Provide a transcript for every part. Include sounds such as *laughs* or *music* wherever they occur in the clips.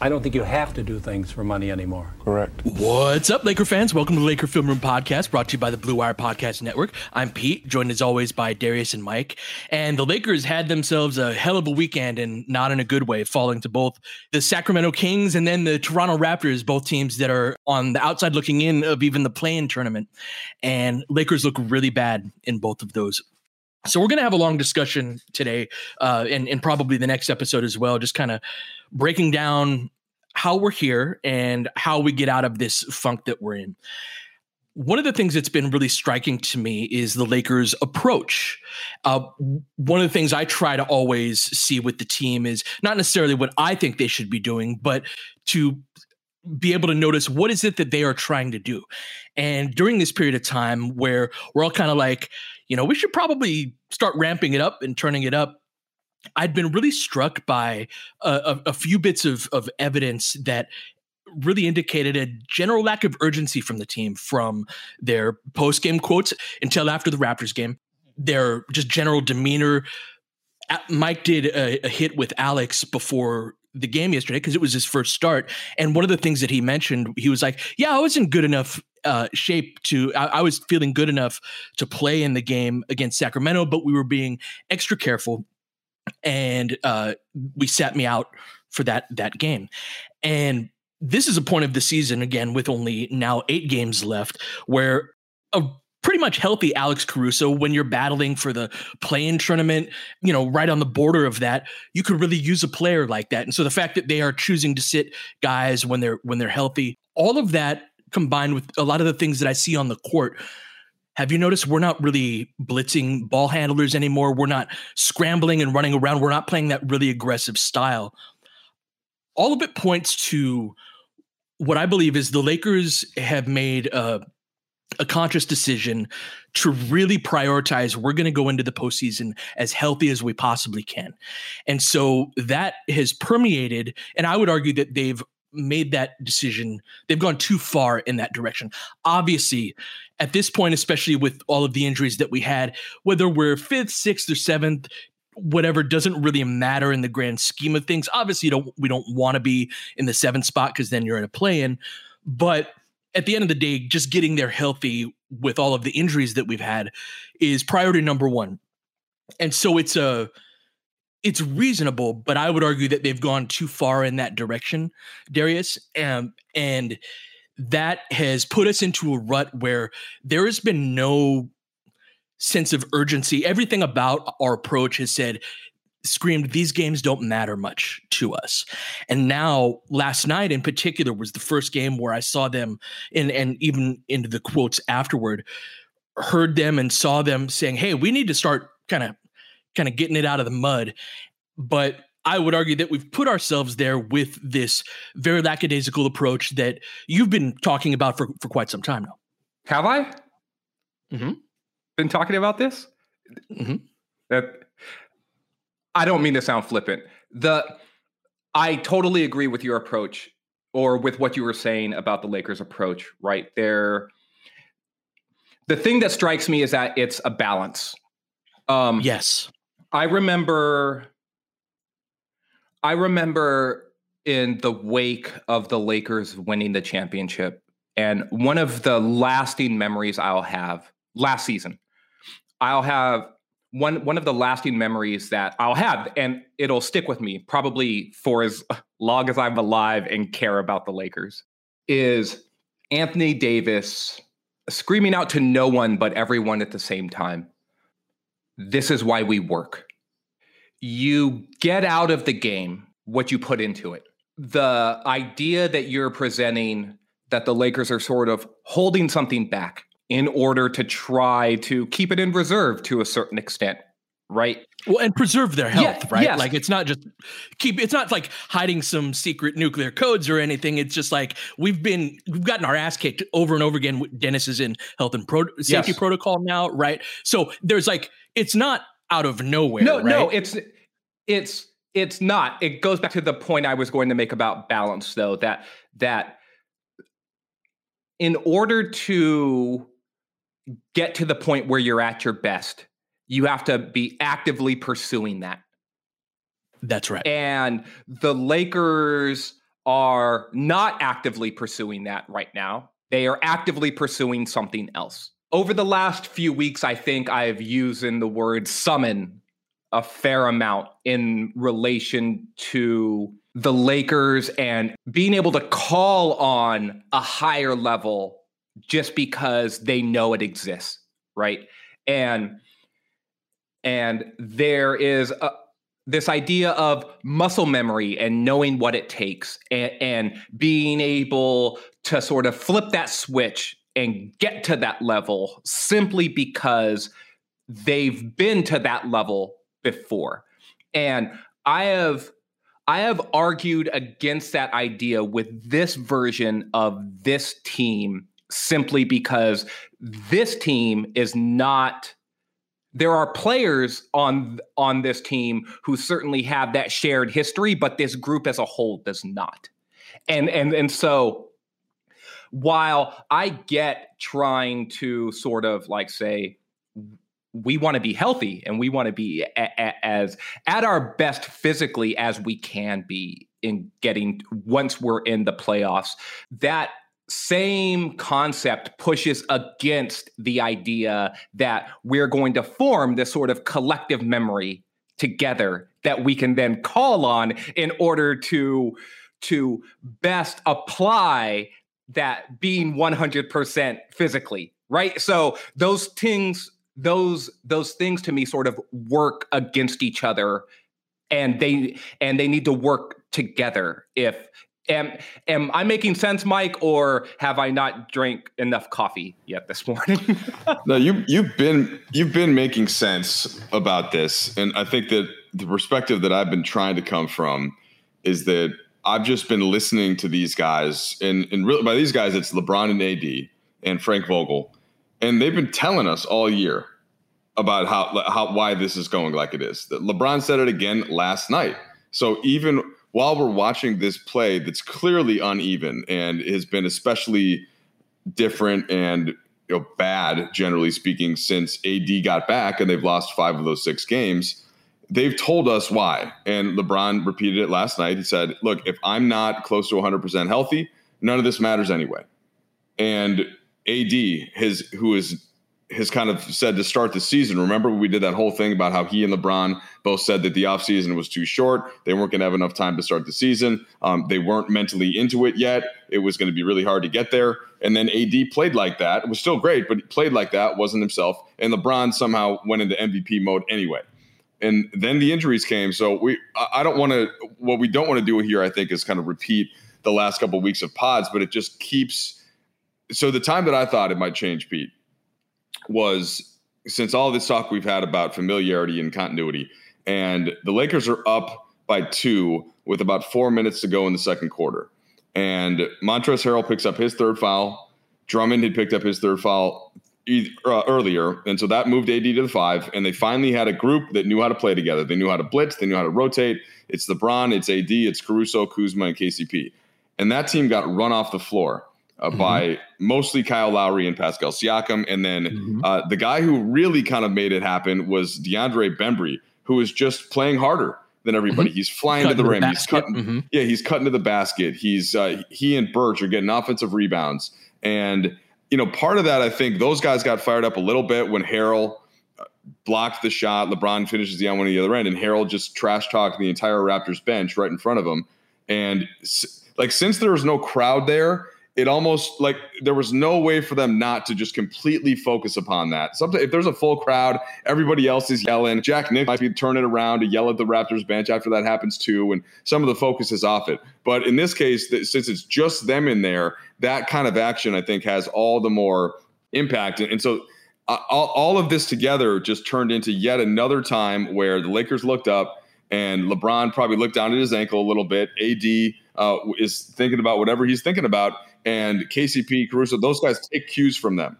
I don't think you have to do things for money anymore. Correct. What's up, Laker fans? Welcome to the Laker Film Room Podcast, brought to you by the Blue Wire Podcast Network. I'm Pete, joined as always by Darius and Mike. And the Lakers had themselves a hell of a weekend, and not in a good way, falling to both the Sacramento Kings and then the Toronto Raptors, both teams that are on the outside looking in of even the play-in tournament. And Lakers look really bad in both of those so we're going to have a long discussion today, uh, and, and probably the next episode as well, just kind of breaking down how we're here and how we get out of this funk that we're in. One of the things that's been really striking to me is the Lakers' approach. Uh, one of the things I try to always see with the team is not necessarily what I think they should be doing, but to be able to notice what is it that they are trying to do. And during this period of time where we're all kind of like, you know, we should probably start ramping it up and turning it up. I'd been really struck by a, a, a few bits of, of evidence that really indicated a general lack of urgency from the team from their post game quotes until after the Raptors game. Their just general demeanor. Mike did a, a hit with Alex before the game yesterday because it was his first start. And one of the things that he mentioned, he was like, Yeah, I was in good enough uh, shape to, I, I was feeling good enough to play in the game against Sacramento, but we were being extra careful and uh, we sat me out for that that game. And this is a point of the season again with only now eight games left, where a pretty much healthy Alex Caruso, when you're battling for the play-in tournament, you know, right on the border of that, you could really use a player like that. And so the fact that they are choosing to sit guys when they're when they're healthy, all of that combined with a lot of the things that I see on the court have you noticed we're not really blitzing ball handlers anymore? We're not scrambling and running around. We're not playing that really aggressive style. All of it points to what I believe is the Lakers have made a, a conscious decision to really prioritize we're going to go into the postseason as healthy as we possibly can. And so that has permeated, and I would argue that they've made that decision. They've gone too far in that direction. Obviously, at this point, especially with all of the injuries that we had, whether we're fifth, sixth, or seventh, whatever doesn't really matter in the grand scheme of things. Obviously, don't we don't want to be in the seventh spot because then you're in a play-in. But at the end of the day, just getting there healthy with all of the injuries that we've had is priority number one. And so it's a it's reasonable, but I would argue that they've gone too far in that direction, Darius. Um, and that has put us into a rut where there has been no sense of urgency. Everything about our approach has said screamed, These games don't matter much to us. And now, last night in particular, was the first game where I saw them, and, and even into the quotes afterward, heard them and saw them saying, Hey, we need to start kind of kind of getting it out of the mud. But I would argue that we've put ourselves there with this very lackadaisical approach that you've been talking about for, for quite some time now. Have I? Mm-hmm. Been talking about this? Mm-hmm. That I don't mean to sound flippant. The I totally agree with your approach or with what you were saying about the Lakers approach, right? There the thing that strikes me is that it's a balance. Um yes. I remember I remember in the wake of the Lakers winning the championship and one of the lasting memories I'll have last season. I'll have one one of the lasting memories that I'll have, and it'll stick with me probably for as long as I'm alive and care about the Lakers, is Anthony Davis screaming out to no one but everyone at the same time. This is why we work. You get out of the game what you put into it. The idea that you're presenting that the Lakers are sort of holding something back in order to try to keep it in reserve to a certain extent right well and preserve their health yeah, right yes. like it's not just keep it's not like hiding some secret nuclear codes or anything it's just like we've been we've gotten our ass kicked over and over again dennis is in health and pro- safety yes. protocol now right so there's like it's not out of nowhere no right? no it's it's it's not it goes back to the point i was going to make about balance though that that in order to get to the point where you're at your best, you have to be actively pursuing that. That's right. And the Lakers are not actively pursuing that right now. They are actively pursuing something else. Over the last few weeks, I think I've used in the word summon a fair amount in relation to the Lakers and being able to call on a higher level just because they know it exists, right? And and there is a, this idea of muscle memory and knowing what it takes and, and being able to sort of flip that switch and get to that level simply because they've been to that level before. And I have I have argued against that idea with this version of this team simply because this team is not there are players on on this team who certainly have that shared history but this group as a whole does not and and and so while i get trying to sort of like say we want to be healthy and we want to be a, a, as at our best physically as we can be in getting once we're in the playoffs that same concept pushes against the idea that we're going to form this sort of collective memory together that we can then call on in order to to best apply that being 100% physically right so those things those those things to me sort of work against each other and they and they need to work together if am am I making sense, Mike, or have I not drank enough coffee yet this morning? *laughs* no, you you've been you've been making sense about this, and I think that the perspective that I've been trying to come from is that I've just been listening to these guys, and and really by these guys, it's LeBron and AD and Frank Vogel, and they've been telling us all year about how how why this is going like it is. LeBron said it again last night. So even while we're watching this play that's clearly uneven and has been especially different and you know, bad, generally speaking, since AD got back and they've lost five of those six games, they've told us why. And LeBron repeated it last night. He said, Look, if I'm not close to 100% healthy, none of this matters anyway. And AD, his, who is has kind of said to start the season. Remember, we did that whole thing about how he and LeBron both said that the offseason was too short. They weren't going to have enough time to start the season. Um, they weren't mentally into it yet. It was going to be really hard to get there. And then AD played like that. It was still great, but played like that, wasn't himself. And LeBron somehow went into MVP mode anyway. And then the injuries came. So we, I don't want to. What we don't want to do here, I think, is kind of repeat the last couple of weeks of pods, but it just keeps. So the time that I thought it might change, Pete, was since all this talk we've had about familiarity and continuity, and the Lakers are up by two with about four minutes to go in the second quarter, and Montrezl Harrell picks up his third foul. Drummond had picked up his third foul uh, earlier, and so that moved AD to the five, and they finally had a group that knew how to play together. They knew how to blitz, they knew how to rotate. It's LeBron, it's AD, it's Caruso, Kuzma, and KCP, and that team got run off the floor. Uh, mm-hmm. By mostly Kyle Lowry and Pascal Siakam, and then mm-hmm. uh, the guy who really kind of made it happen was DeAndre Bembry, who was just playing harder than everybody. Mm-hmm. He's flying to the rim. The he's cutting. Mm-hmm. Yeah, he's cutting to the basket. He's uh, he and Birch are getting offensive rebounds, and you know, part of that, I think those guys got fired up a little bit when Harrell uh, blocked the shot. LeBron finishes the on one at the other end, and Harrell just trash talked the entire Raptors bench right in front of him. And like, since there was no crowd there, it almost like there was no way for them not to just completely focus upon that. If there's a full crowd, everybody else is yelling. Jack Nick might be turning around to yell at the Raptors bench after that happens too, and some of the focus is off it. But in this case, since it's just them in there, that kind of action I think has all the more impact. And, so all, all of this together just turned into yet another time where the Lakers looked up and LeBron probably looked down at his ankle a little bit. AD uh, is thinking about whatever he's thinking about and KCP, Caruso, those guys take cues from them.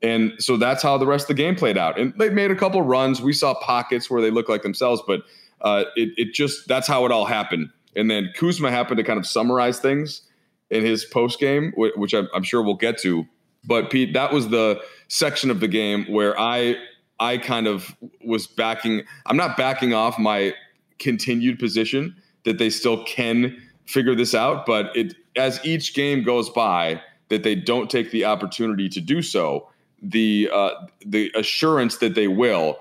And so that's how the rest of the game played out. And they made a couple runs. We saw pockets where they looked like themselves, but uh, it, it just that's how it all happened. And then Kuzma happened to kind of summarize things in his post game, which I'm, I'm sure we'll get to. But Pete, that was the section of the game where I I kind of was backing. I'm not backing off my continued position that they still can figure this out, but it as each game goes by that they don't take the opportunity to do so, the uh, the assurance that they will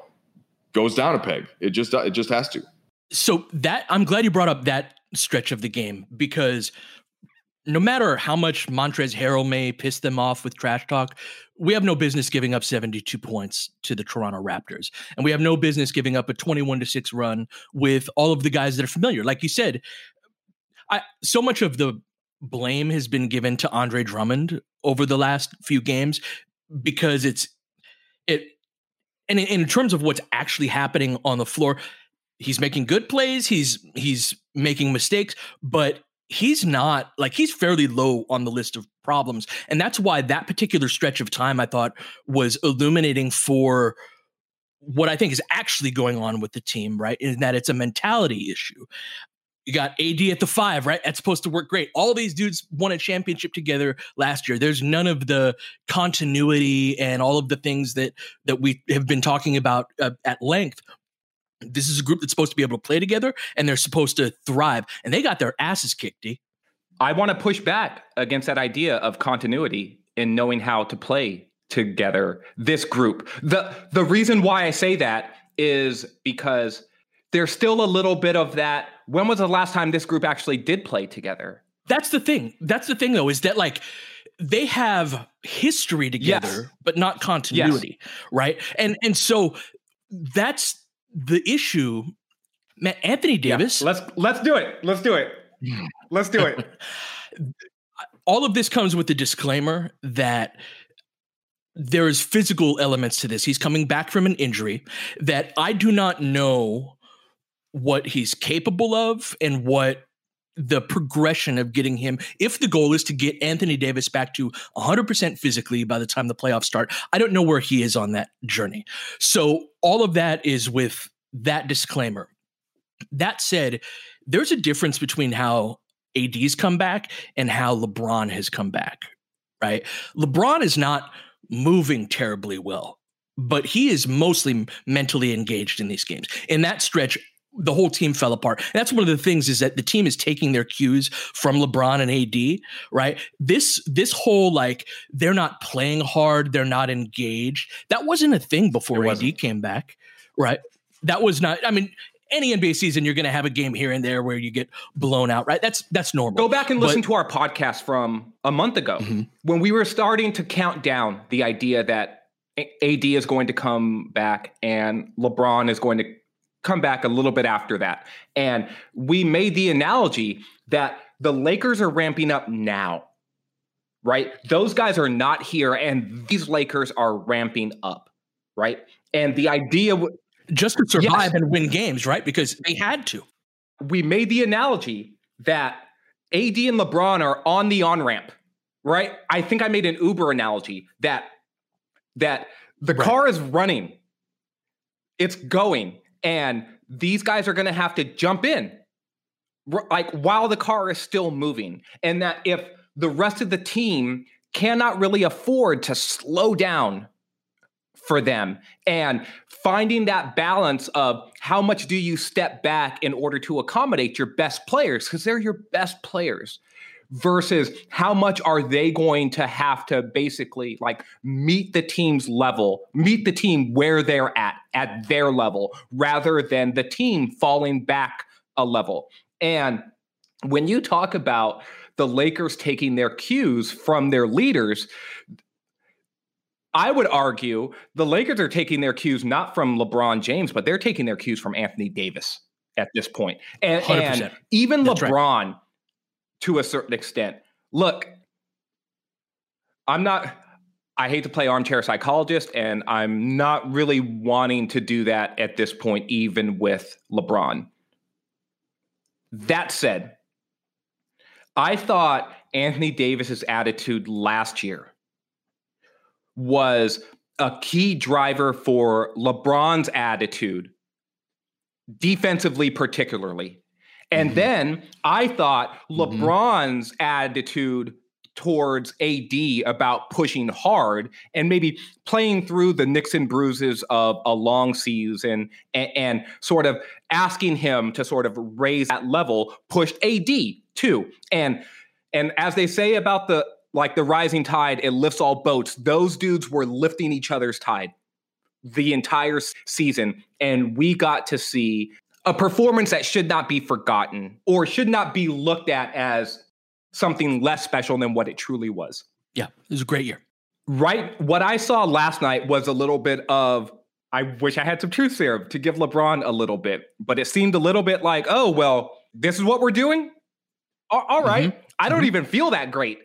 goes down a peg. It just it just has to. So that I'm glad you brought up that stretch of the game because no matter how much Montrezl Harrell may piss them off with trash talk, we have no business giving up 72 points to the Toronto Raptors. And we have no business giving up a 21 to 6 run with all of the guys that are familiar. Like you said, I so much of the blame has been given to Andre Drummond over the last few games because it's it and in, in terms of what's actually happening on the floor, he's making good plays, he's he's making mistakes, but he's not like he's fairly low on the list of problems. And that's why that particular stretch of time I thought was illuminating for what I think is actually going on with the team, right? In that it's a mentality issue. You got AD at the five, right? That's supposed to work great. All these dudes won a championship together last year. There's none of the continuity and all of the things that that we have been talking about uh, at length. This is a group that's supposed to be able to play together and they're supposed to thrive. And they got their asses kicked. D. I want to push back against that idea of continuity and knowing how to play together. This group. the The reason why I say that is because there's still a little bit of that. When was the last time this group actually did play together? That's the thing. That's the thing, though, is that like they have history together, yes. but not continuity, yes. right? And and so that's the issue. Man, Anthony Davis. Yeah. Let's let's do it. Let's do it. Let's do it. *laughs* All of this comes with the disclaimer that there's physical elements to this. He's coming back from an injury that I do not know what he's capable of and what the progression of getting him if the goal is to get Anthony Davis back to 100% physically by the time the playoffs start I don't know where he is on that journey. So all of that is with that disclaimer. That said there's a difference between how AD's come back and how LeBron has come back right? LeBron is not moving terribly well but he is mostly mentally engaged in these games. In that stretch, the whole team fell apart. And that's one of the things is that the team is taking their cues from LeBron and AD, right? This this whole like they're not playing hard, they're not engaged. That wasn't a thing before AD came back, right? That was not I mean any NBA season, you're going to have a game here and there where you get blown out, right? That's that's normal. Go back and listen but, to our podcast from a month ago mm-hmm. when we were starting to count down the idea that AD is going to come back and LeBron is going to come back a little bit after that. And we made the analogy that the Lakers are ramping up now, right? Those guys are not here, and these Lakers are ramping up, right? And the idea w- just to survive yes. and win games, right? Because they had to. We made the analogy that AD and LeBron are on the on ramp, right? I think I made an Uber analogy that that the right. car is running, it's going, and these guys are going to have to jump in, like while the car is still moving, and that if the rest of the team cannot really afford to slow down for them and finding that balance of how much do you step back in order to accommodate your best players because they're your best players versus how much are they going to have to basically like meet the team's level meet the team where they're at at their level rather than the team falling back a level and when you talk about the Lakers taking their cues from their leaders I would argue the Lakers are taking their cues not from LeBron James, but they're taking their cues from Anthony Davis at this point. And, and even That's LeBron, right. To a certain extent, look, I'm not, I hate to play armchair psychologist, and I'm not really wanting to do that at this point, even with LeBron. That said, I thought Anthony Davis's attitude last year was a key driver for LeBron's attitude, defensively, particularly. And mm-hmm. then I thought mm-hmm. LeBron's mm-hmm. attitude towards AD about pushing hard and maybe playing through the nicks and bruises of a long season and, and, sort of asking him to sort of raise that level pushed AD too. And and as they say about the like the rising tide, it lifts all boats. Those dudes were lifting each other's tide the entire season. And we got to see a performance that should not be forgotten or should not be looked at as something less special than what it truly was. Yeah, it was a great year. Right. What I saw last night was a little bit of I wish I had some truth serum to give LeBron a little bit, but it seemed a little bit like, oh, well, this is what we're doing. all, all right. mm-hmm. I don't mm-hmm. even feel that great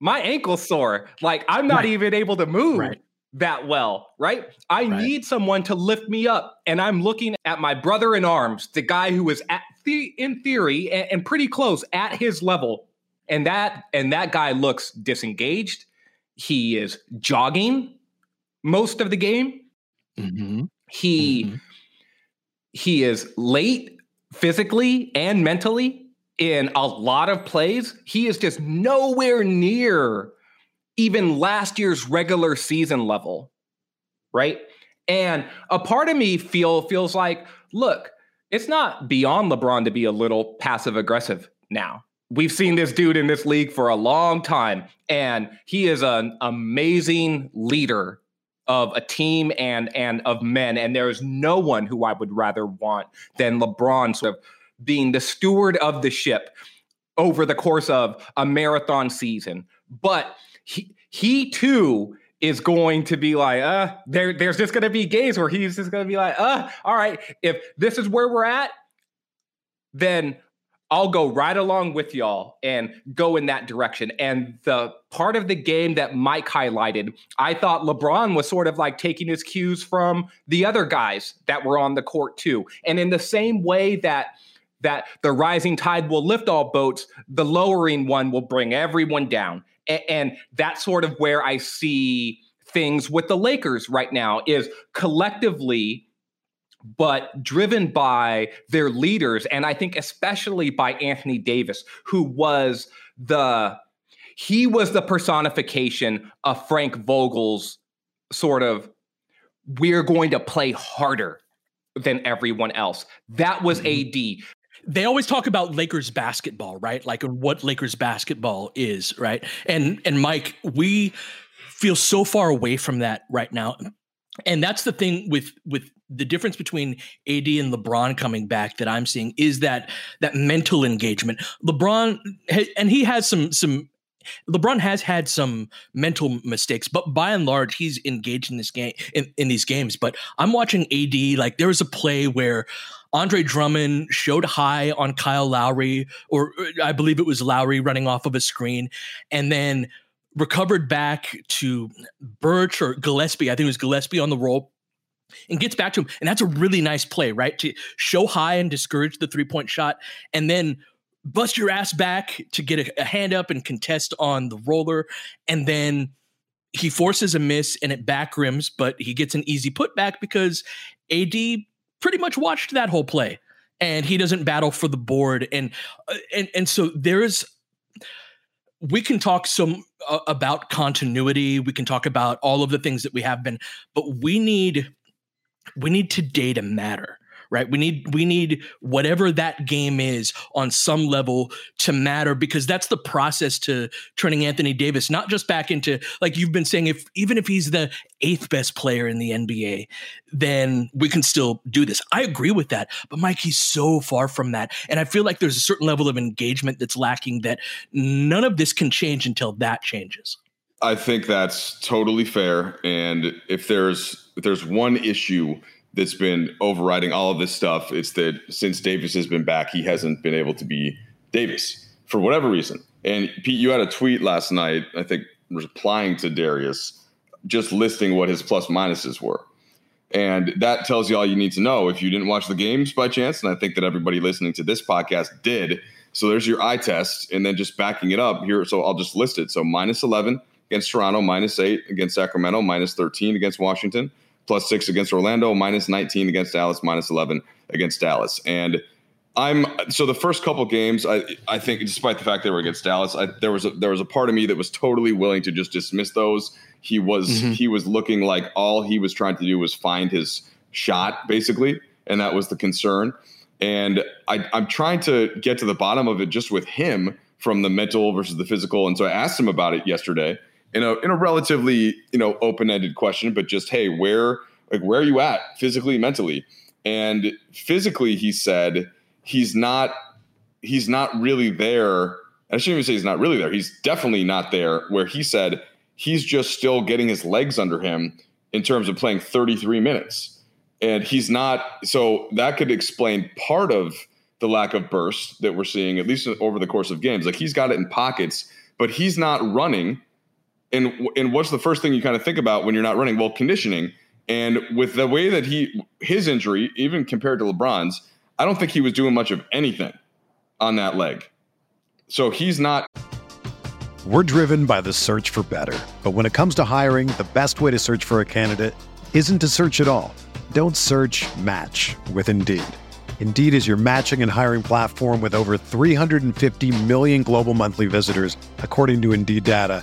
my ankle's sore. Like I'm not right. even able to move right. That well, right? I right. need someone to lift me up. And I'm looking at my brother in arms, the guy who is at the in theory and, and pretty close at his level. And that and that guy looks disengaged. He is jogging most of the game. Mm-hmm. He mm-hmm. he is late physically and mentally in a lot of plays, he is just nowhere near even last year's regular season level, right? And a part of me feel feels like, look, it's not beyond LeBron to be a little passive aggressive now. We've seen this dude in this league for a long time, and he is an amazing leader of a team and and of men. And there's no one who I would rather want than LeBron sort of being the steward of the ship over the course of a marathon season. But he, he too is going to be like, uh, there, there's just going to be games where he's just going to be like, uh, all right, if this is where we're at, then I'll go right along with y'all and go in that direction. And the part of the game that Mike highlighted, I thought LeBron was sort of like taking his cues from the other guys that were on the court too. And in the same way that that the rising tide will lift all boats, the lowering one will bring everyone down. And that's sort of where I see things with the Lakers right now is collectively but driven by their leaders and I think especially by Anthony Davis who was the he was the personification of Frank Vogel's sort of we're going to play harder than everyone else. That was mm-hmm. AD they always talk about Lakers basketball, right? Like what Lakers basketball is, right? And and Mike, we feel so far away from that right now. And that's the thing with with the difference between AD and LeBron coming back that I'm seeing is that that mental engagement. LeBron and he has some some LeBron has had some mental mistakes, but by and large, he's engaged in this game in, in these games. But I'm watching AD like there was a play where Andre Drummond showed high on Kyle Lowry, or I believe it was Lowry running off of a screen, and then recovered back to Birch or Gillespie. I think it was Gillespie on the roll and gets back to him. And that's a really nice play, right? To show high and discourage the three point shot, and then bust your ass back to get a, a, hand up and contest on the roller. And then he forces a miss and it back rims, but he gets an easy putback because AD pretty much watched that whole play and he doesn't battle for the board. And, uh, and, and so there's, we can talk some uh, about continuity. We can talk about all of the things that we have been, but we need we need today to matter right? We need we need whatever that game is on some level to matter because that's the process to turning anthony davis not just back into like you've been saying if even if he's the eighth best player in the nba then we can still do this. I agree with that but mike he's so far from that. And i feel like there's a certain level of engagement that's lacking that none of this can change until that changes. I think that's totally fair. And if there's if there's one issue that's been overriding all of this stuff, it's that since Davis has been back, he hasn't been able to be Davis for whatever reason. And Pete, you had a tweet last night, I think, replying to Darius, just listing what his plus minuses were. And that tells you all you need to know if you didn't watch the games by chance. And I think that everybody listening to this podcast did. So there's your eye test, and then just backing it up here. So I'll just list it. So minus 11 against Toronto, minus eight against Sacramento, minus 13 against Washington, plus six against Orlando, minus 19 against Dallas, minus 11 against Dallas. And I'm so the first couple games, I I think despite the fact they were against Dallas, I, there was a, there was a part of me that was totally willing to just dismiss those. He was mm-hmm. he was looking like all he was trying to do was find his shot basically, and that was the concern. And I, I'm trying to get to the bottom of it just with him from the mental versus the physical. And so I asked him about it yesterday, in a in a relatively you know open ended question, but just hey, where like where are you at physically, mentally? And physically, he said he's not he's not really there. I shouldn't even say he's not really there. He's definitely not there. Where he said he's just still getting his legs under him in terms of playing 33 minutes, and he's not. So that could explain part of the lack of burst that we're seeing, at least over the course of games. Like he's got it in pockets, but he's not running and and what's the first thing you kind of think about when you're not running? Well, conditioning. And with the way that he his injury, even compared to LeBron's, I don't think he was doing much of anything on that leg. So he's not. We're driven by the search for better. But when it comes to hiring, the best way to search for a candidate isn't to search at all. Don't search match with Indeed. Indeed is your matching and hiring platform with over 350 million global monthly visitors, according to Indeed data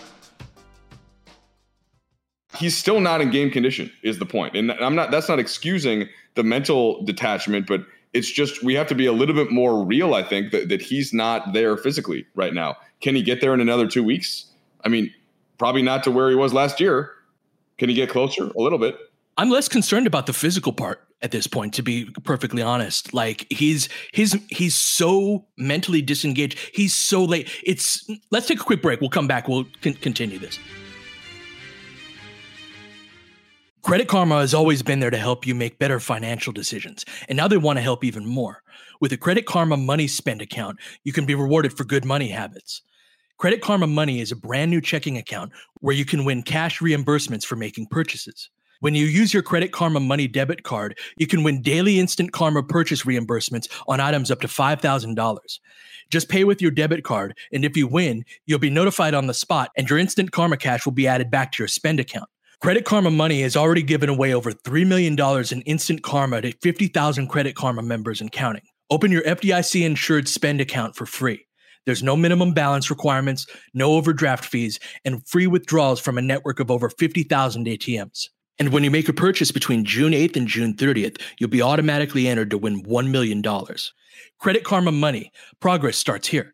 he's still not in game condition is the point. And i'm not that's not excusing the mental detachment but it's just we have to be a little bit more real i think that, that he's not there physically right now. Can he get there in another two weeks? I mean probably not to where he was last year. Can he get closer? A little bit. I'm less concerned about the physical part at this point to be perfectly honest. Like he's he's he's so mentally disengaged. He's so late. It's let's take a quick break. We'll come back. We'll con- continue this Credit Karma has always been there to help you make better financial decisions, and now they want to help even more. With a Credit Karma Money Spend account, you can be rewarded for good money habits. Credit Karma Money is a brand new checking account where you can win cash reimbursements for making purchases. When you use your Credit Karma Money debit card, you can win daily instant Karma purchase reimbursements on items up to $5,000. Just pay with your debit card, and if you win, you'll be notified on the spot, and your instant Karma cash will be added back to your spend account. Credit Karma Money has already given away over $3 million in instant Karma to 50,000 Credit Karma members and counting. Open your FDIC insured spend account for free. There's no minimum balance requirements, no overdraft fees, and free withdrawals from a network of over 50,000 ATMs. And when you make a purchase between June 8th and June 30th, you'll be automatically entered to win $1 million. Credit Karma Money. Progress starts here.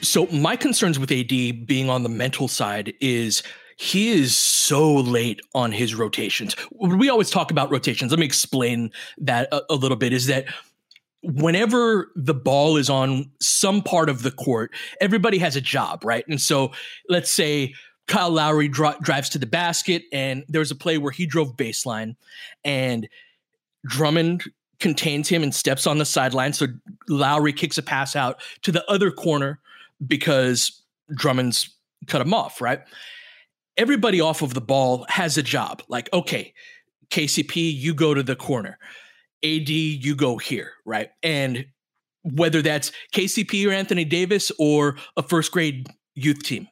So my concerns with AD being on the mental side is he is so late on his rotations. We always talk about rotations. Let me explain that a, a little bit. Is that whenever the ball is on some part of the court, everybody has a job, right? And so let's say Kyle Lowry dri- drives to the basket, and there's a play where he drove baseline, and Drummond contains him and steps on the sideline. So Lowry kicks a pass out to the other corner because Drummond's cut him off, right? Everybody off of the ball has a job. Like, okay, KCP, you go to the corner. AD, you go here, right? And whether that's KCP or Anthony Davis or a first grade youth team,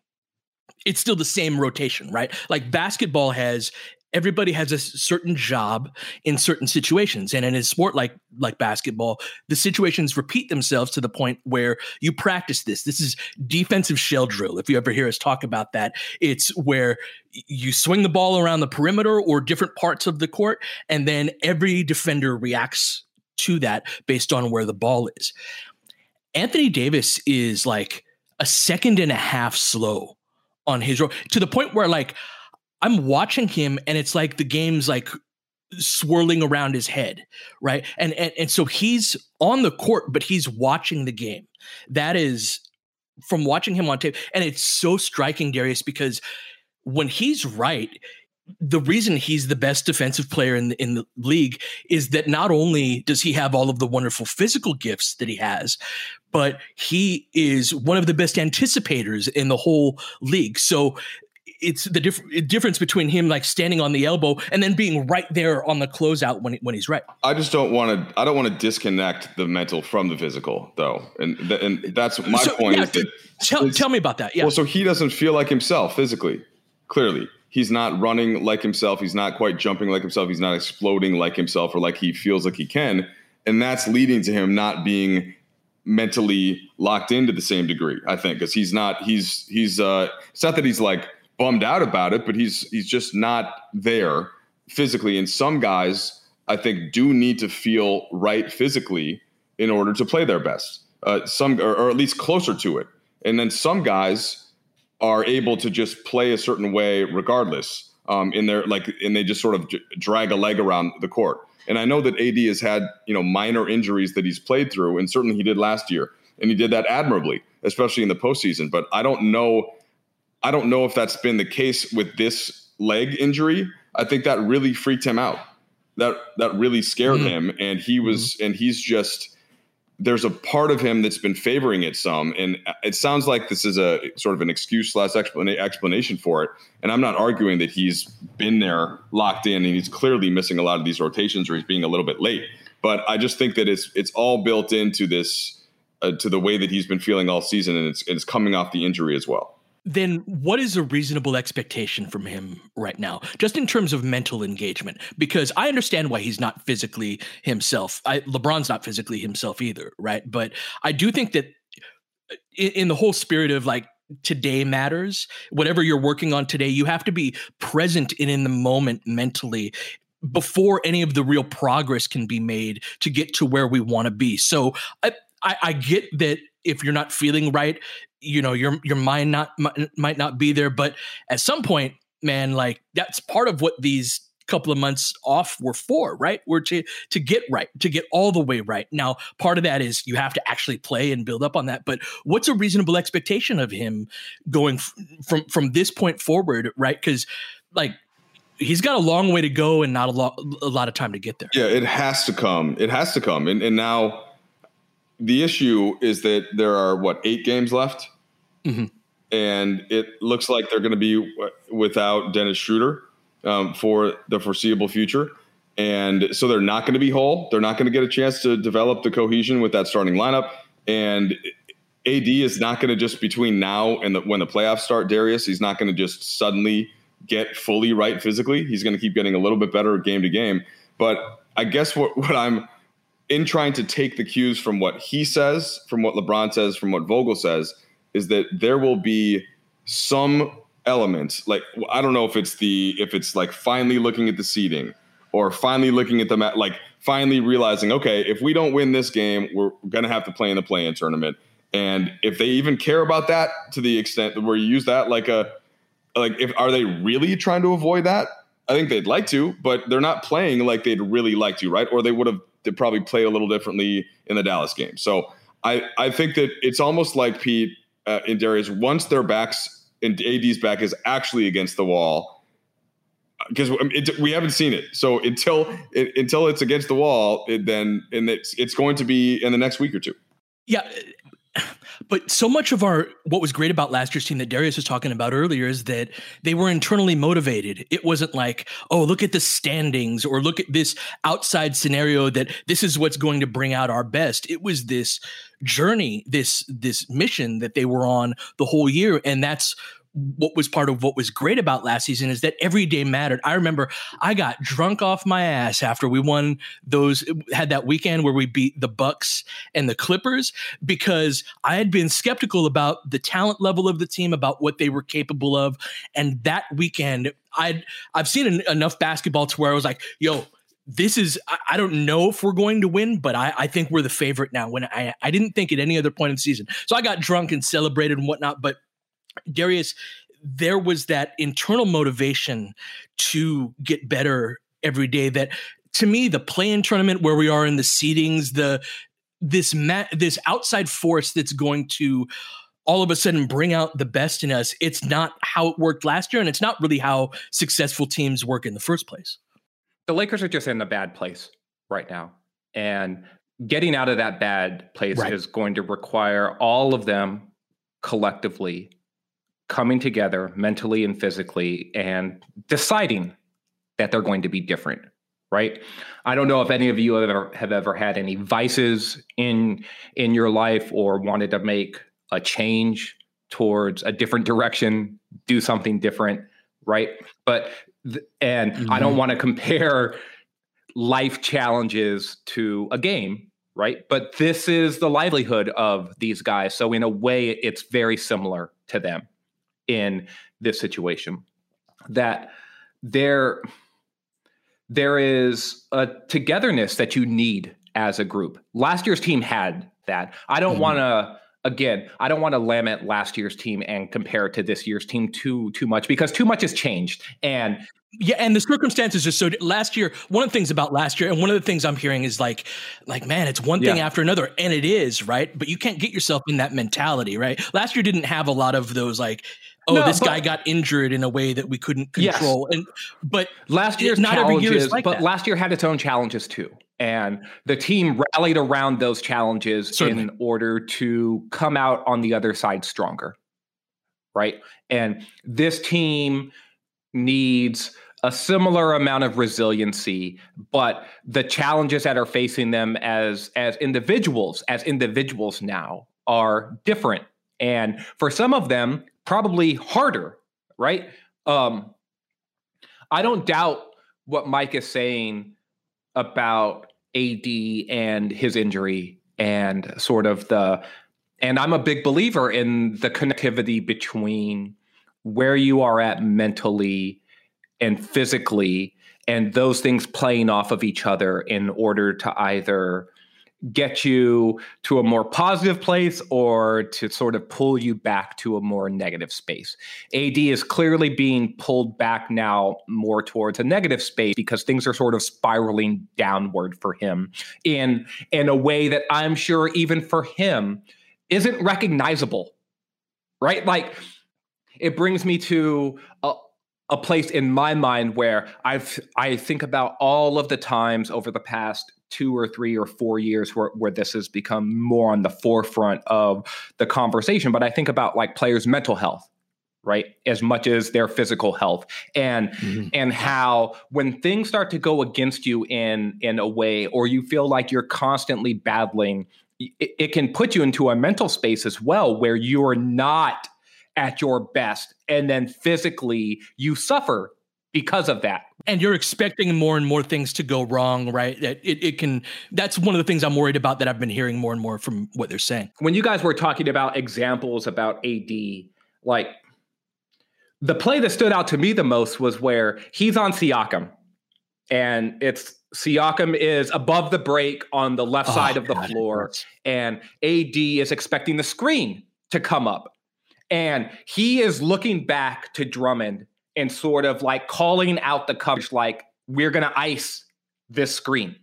it's still the same rotation, right? Like basketball has everybody has a certain job in certain situations. And in a sport like like basketball the situations repeat themselves to the point where you practice this. This is defensive shell drill if you ever hear us talk about that. It's where you swing the ball around the perimeter or different parts of the court and then every defender reacts to that based on where the ball is. Anthony davis is like a second and a half slow on his role to the point where like I'm watching him and it's like the game's like swirling around his head, right? And and and so he's on the court, but he's watching the game. That is from watching him on tape, and it's so striking, Darius, because when he's right, the reason he's the best defensive player in the, in the league is that not only does he have all of the wonderful physical gifts that he has, but he is one of the best anticipators in the whole league. So it's the diff- difference between him like standing on the elbow and then being right there on the closeout when when he's right. I just don't want to. I don't want to disconnect the mental from the physical, though, and th- and that's my so, point. Yeah, is that tell, tell me about that. Yeah. Well, so he doesn't feel like himself physically. Clearly, he's not running like himself. He's not quite jumping like himself. He's not exploding like himself, or like he feels like he can, and that's leading to him not being mentally locked into the same degree. I think because he's not. He's he's. uh It's not that he's like bummed out about it, but he's he's just not there physically. And some guys, I think, do need to feel right physically in order to play their best. Uh, some, or, or, at least closer to it. And then some guys are able to just play a certain way regardless. Um, in their like, and they just sort of j- drag a leg around the court. And I know that AD has had you know minor injuries that he's played through, and certainly he did last year, and he did that admirably, especially in the postseason. But I don't know I don't know if that's been the case with this leg injury. I think that really freaked him out. That that really scared mm-hmm. him, and he was mm-hmm. and he's just there's a part of him that's been favoring it some, and it sounds like this is a sort of an excuse slash explanation for it. And I'm not arguing that he's been there locked in, and he's clearly missing a lot of these rotations, or he's being a little bit late. But I just think that it's it's all built into this uh, to the way that he's been feeling all season, and it's it's coming off the injury as well then what is a reasonable expectation from him right now just in terms of mental engagement? Because i understand why he's not physically himself. I, lebron's not physically himself either right? But i do think that uh, in, in the whole spirit of like today matters whatever you're working on today you have to be present and in the moment mentally before any of the real progress can be made to get to where we want to be. So I, I, I get that if you're not feeling right you know your your mind not might not be there, but at some point, man, like that's part of what these couple of months off were for, right? Were to to get right, to get all the way right. Now, part of that is you have to actually play and build up on that. But what's a reasonable expectation of him going f- from from this point forward, right? Because like he's got a long way to go and not a lot a lot of time to get there. Yeah, it has to come. It has to come. And and now the issue is that there are what eight games left, mm-hmm. and it looks like they're going to be without Dennis Schroeder um, for the foreseeable future. And so they're not going to be whole. They're not going to get a chance to develop the cohesion with that starting lineup. And AD is not going to just between now and the, when the playoffs start, Darius, he's not going to just suddenly get fully right physically. He's going to keep getting a little bit better game to game. But I guess what, what I'm in trying to take the cues from what he says, from what LeBron says, from what Vogel says, is that there will be some element. Like I don't know if it's the if it's like finally looking at the seating or finally looking at the like finally realizing, okay, if we don't win this game, we're gonna have to play in the play-in tournament. And if they even care about that to the extent where you use that like a like if are they really trying to avoid that? I think they'd like to, but they're not playing like they'd really like to, right? Or they would have they probably play a little differently in the Dallas game. So I I think that it's almost like Pete uh, and Darius once their backs and AD's back is actually against the wall because we haven't seen it. So until it, until it's against the wall, it, then and it's it's going to be in the next week or two. Yeah, but so much of our what was great about last year's team that Darius was talking about earlier is that they were internally motivated. It wasn't like, oh, look at the standings or look at this outside scenario that this is what's going to bring out our best. It was this journey, this this mission that they were on the whole year, and that's what was part of what was great about last season is that every day mattered. I remember I got drunk off my ass after we won those had that weekend where we beat the Bucks and the Clippers because I had been skeptical about the talent level of the team, about what they were capable of, and that weekend I'd I've seen en- enough basketball to where I was like, "Yo, this is I, don't know if we're going to win, but I, I think we're the favorite now. When I I didn't think at any other point in the season, so I got drunk and celebrated and whatnot, but Darius, there was that internal motivation to get better every day that to me the play-in tournament where we are in the seedings the this ma- this outside force that's going to all of a sudden bring out the best in us it's not how it worked last year and it's not really how successful teams work in the first place the lakers are just in a bad place right now and getting out of that bad place right. is going to require all of them collectively coming together mentally and physically and deciding that they're going to be different right i don't know if any of you have ever have ever had any vices in in your life or wanted to make a change towards a different direction do something different right but and mm-hmm. i don't mm-hmm. want to compare life challenges to a game right but this is the livelihood of these guys so in a way it's very similar to them in this situation that there there is a togetherness that you need as a group. Last year's team had that. I don't mm-hmm. want to again, I don't want to lament last year's team and compare it to this year's team too too much because too much has changed. And yeah, and the circumstances are so. Last year, one of the things about last year, and one of the things I'm hearing is like, like man, it's one thing yeah. after another, and it is right. But you can't get yourself in that mentality, right? Last year didn't have a lot of those like oh, no, this but, guy got injured in a way that we couldn't control. Yes. And but last year's not every year is like but that. last year had its own challenges too. And the team rallied around those challenges Certainly. in order to come out on the other side stronger. Right. And this team needs a similar amount of resiliency, but the challenges that are facing them as as individuals, as individuals now, are different. And for some of them, probably harder, right? Um, I don't doubt what Mike is saying about AD and his injury and sort of the and I'm a big believer in the connectivity between where you are at mentally and physically and those things playing off of each other in order to either get you to a more positive place or to sort of pull you back to a more negative space. AD is clearly being pulled back now more towards a negative space because things are sort of spiraling downward for him in in a way that I'm sure even for him isn't recognizable. Right? Like it brings me to a, a place in my mind where I've I think about all of the times over the past two or three or four years where, where this has become more on the forefront of the conversation. But I think about like players' mental health, right? As much as their physical health. And mm-hmm. and how when things start to go against you in in a way, or you feel like you're constantly battling, it, it can put you into a mental space as well where you're not at your best and then physically you suffer because of that. And you're expecting more and more things to go wrong, right? That it, it can that's one of the things I'm worried about that I've been hearing more and more from what they're saying. When you guys were talking about examples about AD, like the play that stood out to me the most was where he's on Siakam and it's Siakam is above the break on the left oh, side of the God, floor, and AD is expecting the screen to come up. And he is looking back to Drummond and sort of like calling out the coverage like we're going to ice this screen,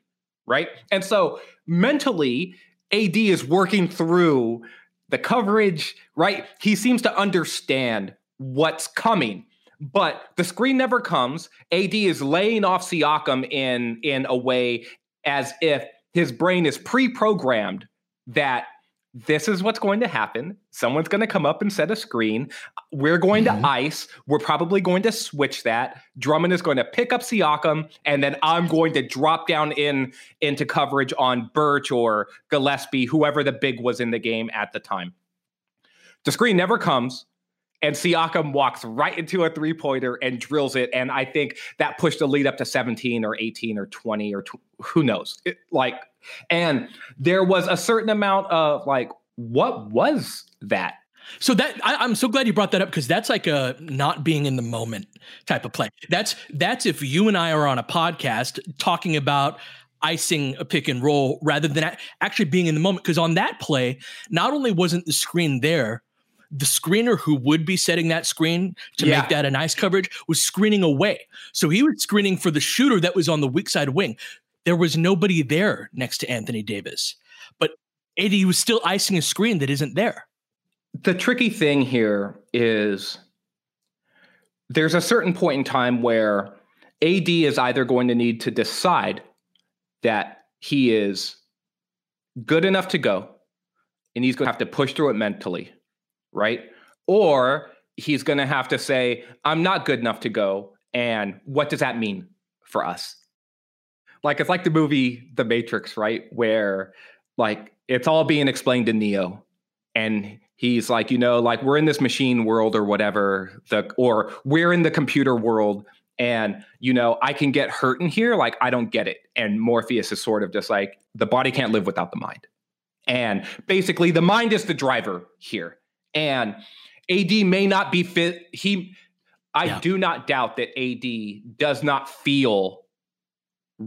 right? And so mentally, AD is working through the coverage, right? He seems to understand what's coming, but the screen never comes. AD is laying off Siakam in in a way as if his brain is pre-programmed that this is what's going to happen. Someone's going to come up and set a screen. We're going mm-hmm. to ice. We're probably going to switch that. Drummond is going to pick up Siakam, and then I'm going to drop down in into coverage on Birch or Gillespie, whoever the big was in the game at the time. The screen never comes, and Siakam walks right into a three pointer and drills it. And I think that pushed the lead up to 17 or 18 or 20 or tw- who knows. It, like and there was a certain amount of like, what was that? So that I, am so glad you brought that up because that's like a not being in the moment type of play. That's that's if you and I are on a podcast talking about icing a pick and roll rather than actually being in the moment. Because on that play, not only wasn't the screen there, the screener who would be setting that screen to yeah. make that a nice coverage was screening away. So he was screening for the shooter that was on the weak side wing there was nobody there next to Anthony Davis. But AD was still icing a screen that isn't there. The tricky thing here is there's a certain point in time where AD is either going to need to decide that he is good enough to go and he's going to have to push through it mentally, right? Or he's going to have to say, I'm not good enough to go. And what does that mean for us? Like it's like the movie The Matrix, right? Where like it's all being explained to Neo, and he's like, you know, like we're in this machine world or whatever, the or we're in the computer world, and you know, I can get hurt in here, like I don't get it. And Morpheus is sort of just like the body can't live without the mind, and basically the mind is the driver here, and AD may not be fit. He, I yeah. do not doubt that AD does not feel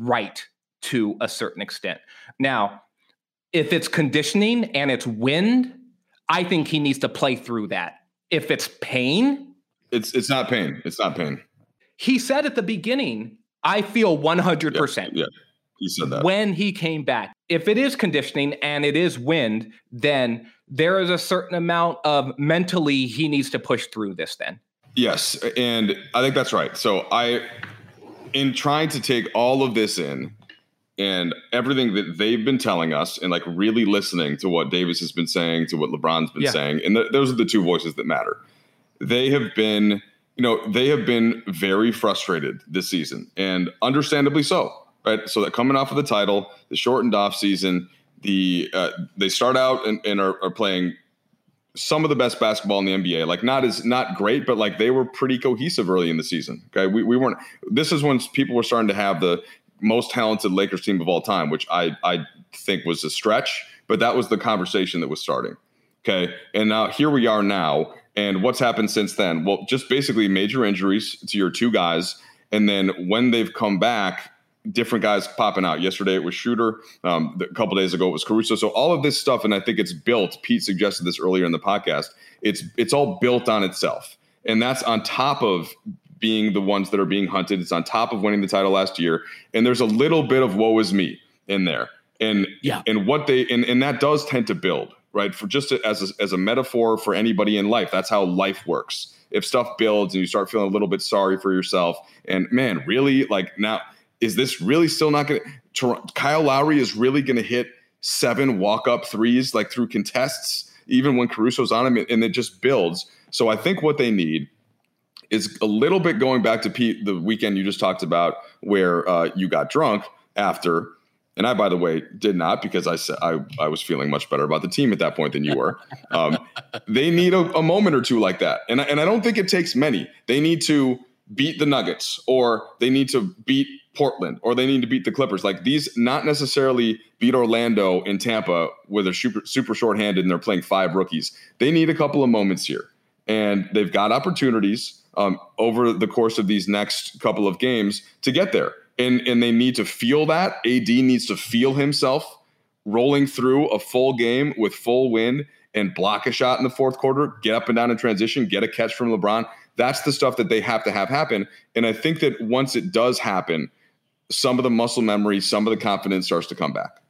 right to a certain extent. Now, if it's conditioning and it's wind, I think he needs to play through that. If it's pain, it's it's not pain. It's not pain. He said at the beginning, I feel 100%. Yeah, yeah. he said that. When he came back. If it is conditioning and it is wind, then there is a certain amount of mentally he needs to push through this then. Yes, and I think that's right. So I in trying to take all of this in and everything that they've been telling us and like really listening to what Davis has been saying, to what LeBron's been yeah. saying, and th- those are the two voices that matter. They have been, you know, they have been very frustrated this season, and understandably so. Right, so that coming off of the title, the shortened off season, the uh, they start out and, and are, are playing some of the best basketball in the NBA. Like not as not great, but like they were pretty cohesive early in the season. Okay, we, we weren't. This is when people were starting to have the most talented Lakers team of all time, which I I think was a stretch, but that was the conversation that was starting. Okay, and now here we are now, and what's happened since then? Well, just basically major injuries to your two guys, and then when they've come back, different guys popping out. Yesterday it was Shooter. Um, a couple days ago it was Caruso. So all of this stuff, and I think it's built. Pete suggested this earlier in the podcast. It's it's all built on itself, and that's on top of being the ones that are being hunted. It's on top of winning the title last year, and there's a little bit of woe is me in there, and yeah, and what they and and that does tend to build right for just as a, as a metaphor for anybody in life. That's how life works. If stuff builds and you start feeling a little bit sorry for yourself, and man, really like now is this really still not going to? Kyle Lowry is really going to hit seven walk up threes like through contests, even when Caruso's on him, and it just builds. So I think what they need is a little bit going back to Pete the weekend you just talked about, where uh, you got drunk after. And I, by the way, did not because I said I, I was feeling much better about the team at that point than you were. Um, they need a, a moment or two like that, and and I don't think it takes many. They need to beat the Nuggets, or they need to beat Portland or they need to beat the Clippers. Like these, not necessarily beat Orlando in Tampa with a super, super short-handed and they're playing five rookies. They need a couple of moments here, and they've got opportunities um, over the course of these next couple of games to get there. And and they need to feel that. AD needs to feel himself rolling through a full game with full win and block a shot in the fourth quarter, get up and down in transition, get a catch from LeBron. That's the stuff that they have to have happen. And I think that once it does happen, some of the muscle memory, some of the confidence starts to come back.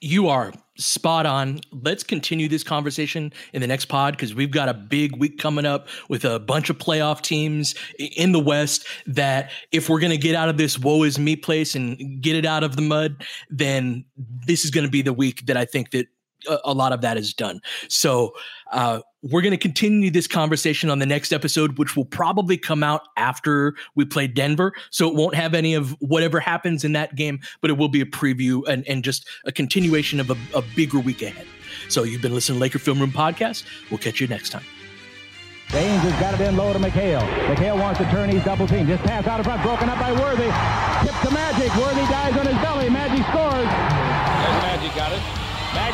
You are spot on. Let's continue this conversation in the next pod because we've got a big week coming up with a bunch of playoff teams in the West. That if we're going to get out of this woe is me place and get it out of the mud, then this is going to be the week that I think that a, lot of that is done. So uh, we're going to continue this conversation on the next episode, which will probably come out after we play Denver. So it won't have any of whatever happens in that game, but it will be a preview and, and just a continuation of a, a bigger week ahead. So you've been listening to Laker Film Room Podcast. We'll catch you next time. James has got it in low to McHale. McHale wants to turn. He's double team. Just pass out of front. Broken up by Worthy. Tip to Magic. Worthy dies on his belly. Magic scores.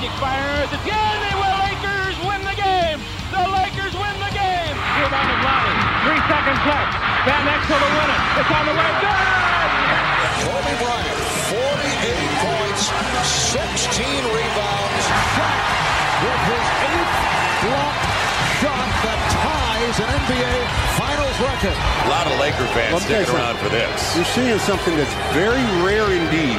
Magic fires again. They will. Lakers win the game. The Lakers win the game. Rebound of Lonnie. Three seconds left. Van Exel to win it. It's on the way. Good. Kobe Bryant, 48 points, 16 rebounds. With his eighth block shot that ties an NBA Finals record. A lot of Laker fans sticking around for this. You're seeing something that's very rare indeed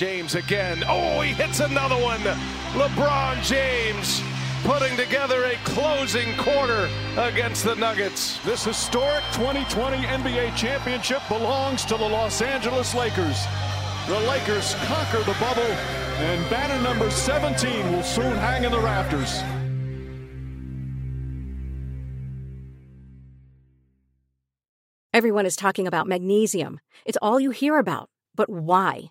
James again. Oh, he hits another one. LeBron James putting together a closing quarter against the Nuggets. This historic 2020 NBA championship belongs to the Los Angeles Lakers. The Lakers conquer the bubble, and banner number 17 will soon hang in the rafters. Everyone is talking about magnesium. It's all you hear about. But why?